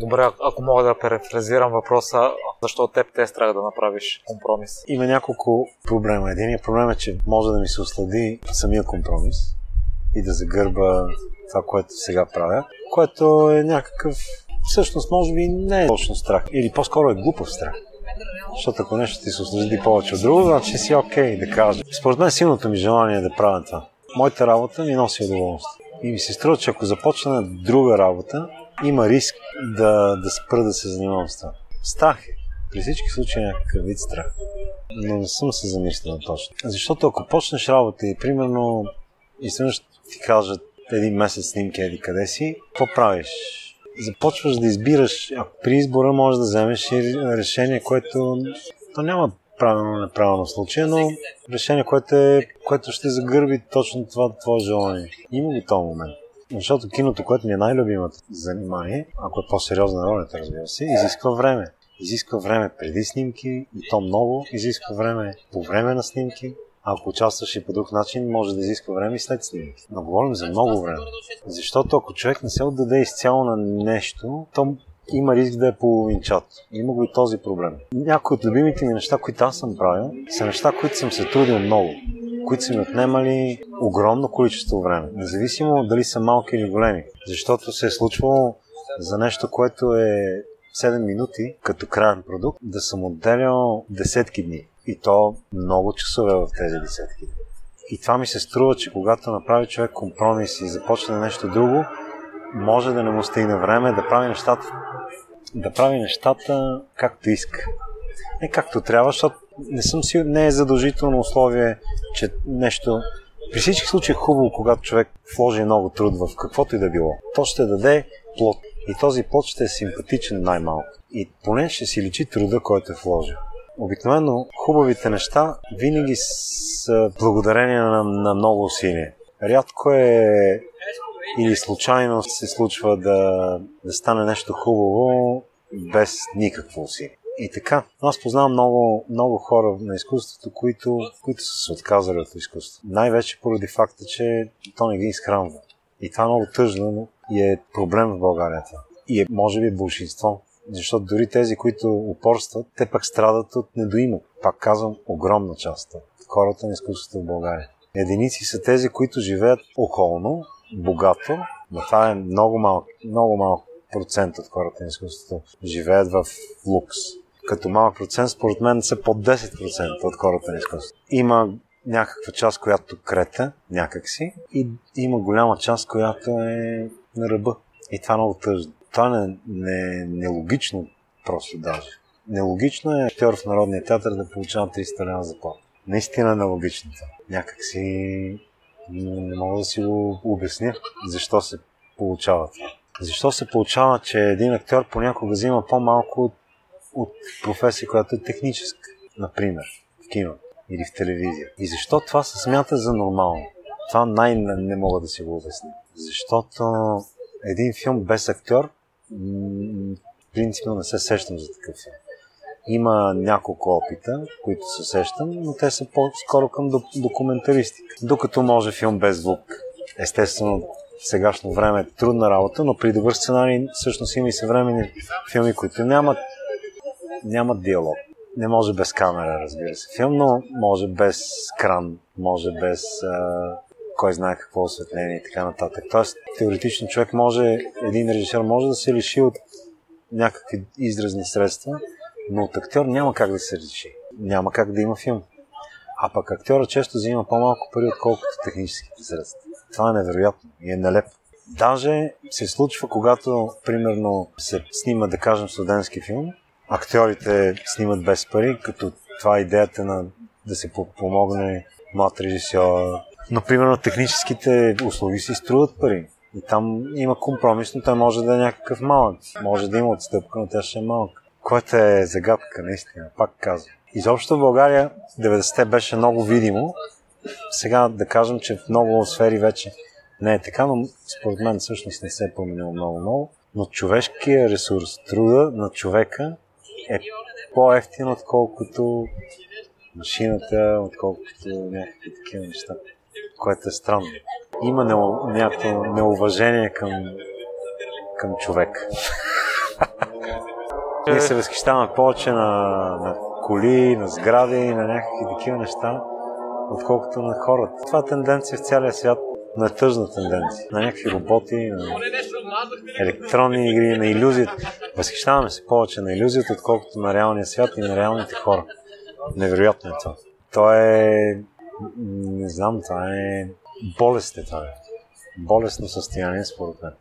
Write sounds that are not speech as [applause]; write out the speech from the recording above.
Добре, ако мога да перефразирам въпроса, защо теб те е страх да направиш компромис? Има няколко проблема. Единият проблем е, че може да ми се ослади самия компромис и да загърба това, което сега правя, което е някакъв всъщност може би не е точно страх, или по-скоро е глупав страх. Защото ако нещо ти се осъжди повече от друго, значи си окей okay да кажа. Според мен силното ми желание е да правя това. Моята работа ми носи удоволствие. И ми се струва, че ако започна друга работа, има риск да, да спра да се занимавам с това. Страх е. При всички случаи е някакъв вид страх. Но не съм се замислил точно. Защото ако почнеш работа и примерно изведнъж ти кажат един месец снимки еди къде си, какво правиш? започваш да избираш, ако при избора можеш да вземеш и решение, което то няма правилно неправилно в но решение, което, е, което ще загърби точно това твое желание. Има го този момент. Защото киното, което ми е най-любимото занимание, ако е по-сериозна ролята, разбира се, изисква време. Изисква време преди снимки и то много. Изисква време по време на снимки. Ако участваш и по друг начин, може да изисква време и след снимки. Но говорим за много време. Защото ако човек не се отдаде изцяло на нещо, то има риск да е половинчат. Има го и този проблем. Някои от любимите ми неща, които аз съм правил, са неща, които съм се трудил много, които са ми отнемали огромно количество време, независимо дали са малки или големи. Защото се е случвало за нещо, което е 7 минути като крайен продукт, да съм отделял десетки дни. И то много часове в тези десетки. И това ми се струва, че когато направи човек компромис и започне нещо друго, може да не му стигне време да прави нещата, да прави нещата както иска. Не както трябва, защото не съм си, не е задължително условие, че нещо при всички случаи е хубаво, когато човек вложи много труд в каквото и да било. То ще даде плод. И този плод ще е симпатичен най-малко. И поне ще си личи труда, който е вложил. Обикновено хубавите неща винаги са благодарение на, на много усилия. Рядко е или случайно се случва да, да стане нещо хубаво без никакво усилие. И така, аз познавам много, много хора на изкуството, които, които са се отказали от изкуството. Най-вече поради факта, че то не ги изхранва. И това е много тъжно и е проблем в България. И е, може би, большинство. Защото дори тези, които упорстват, те пък страдат от недоимък. Пак казвам, огромна част от хората на изкуството в България. Единици са тези, които живеят околно, богато, но това е много малък, много малък процент от хората на изкуството живеят в лукс. Като малък процент, според мен са под 10% от хората на изкуството. Има някаква част, която крета някакси и има голяма част, която е на ръба. И това е много тъжно това не, не, нелогично просто даже. Нелогично е актьор в Народния театър да получава 300 лева заплата. Наистина нелогично това. Някак си не мога да си го обясня защо се получава това. Защо се получава, че един актьор понякога взима по-малко от, от професия, която е техническа, например, в кино или в телевизия. И защо това се смята за нормално? Това най-не мога да си го обясня. Защото един филм без актьор принципно не се сещам за такъв филм. Има няколко опита, които се сещам, но те са по-скоро към документаристика. Докато може филм без звук. Естествено, в сегашно време е трудна работа, но при добър сценарий всъщност има и съвременни филми, които нямат, нямат диалог. Не може без камера, разбира се. Филм, но може без кран, може без а, кой знае какво осветление и така нататък. Тоест, теоретично човек може, един режисьор може да се лиши от някакви изразни средства, но от актьор няма как да се реши. Няма как да има филм. А пък актьора често взима по-малко пари, отколкото техническите средства. Това е невероятно и е нелепо. Даже се случва, когато, примерно, се снима, да кажем, студентски филм, актьорите снимат без пари, като това е идеята на да се помогне млад режисьор, но, примерно, техническите услуги си струват пари. И там има компромис, но той може да е някакъв малък. Може да има отстъпка, но тя ще е малка. Което е загадка, наистина, пак казвам. Изобщо в България 90-те беше много видимо. Сега да кажем, че в много сфери вече не е така, но според мен всъщност не се е променило много-много. Но човешкият ресурс, труда на човека е по-ефтин, отколкото машината, отколкото някакви такива неща което е странно. Има някакво неуважение към, към човек. [laughs] Ние се възхищаваме повече на, на коли, на сгради, на някакви такива неща, отколкото на хората. Това е тенденция в цялия свят на тъжна тенденция, на някакви роботи, на електронни игри, на иллюзията. Възхищаваме се повече на иллюзията, отколкото на реалния свят и на реалните хора. Невероятно е това. То е... Не знам, това е... Болест е това. Болестно състояние, според мен.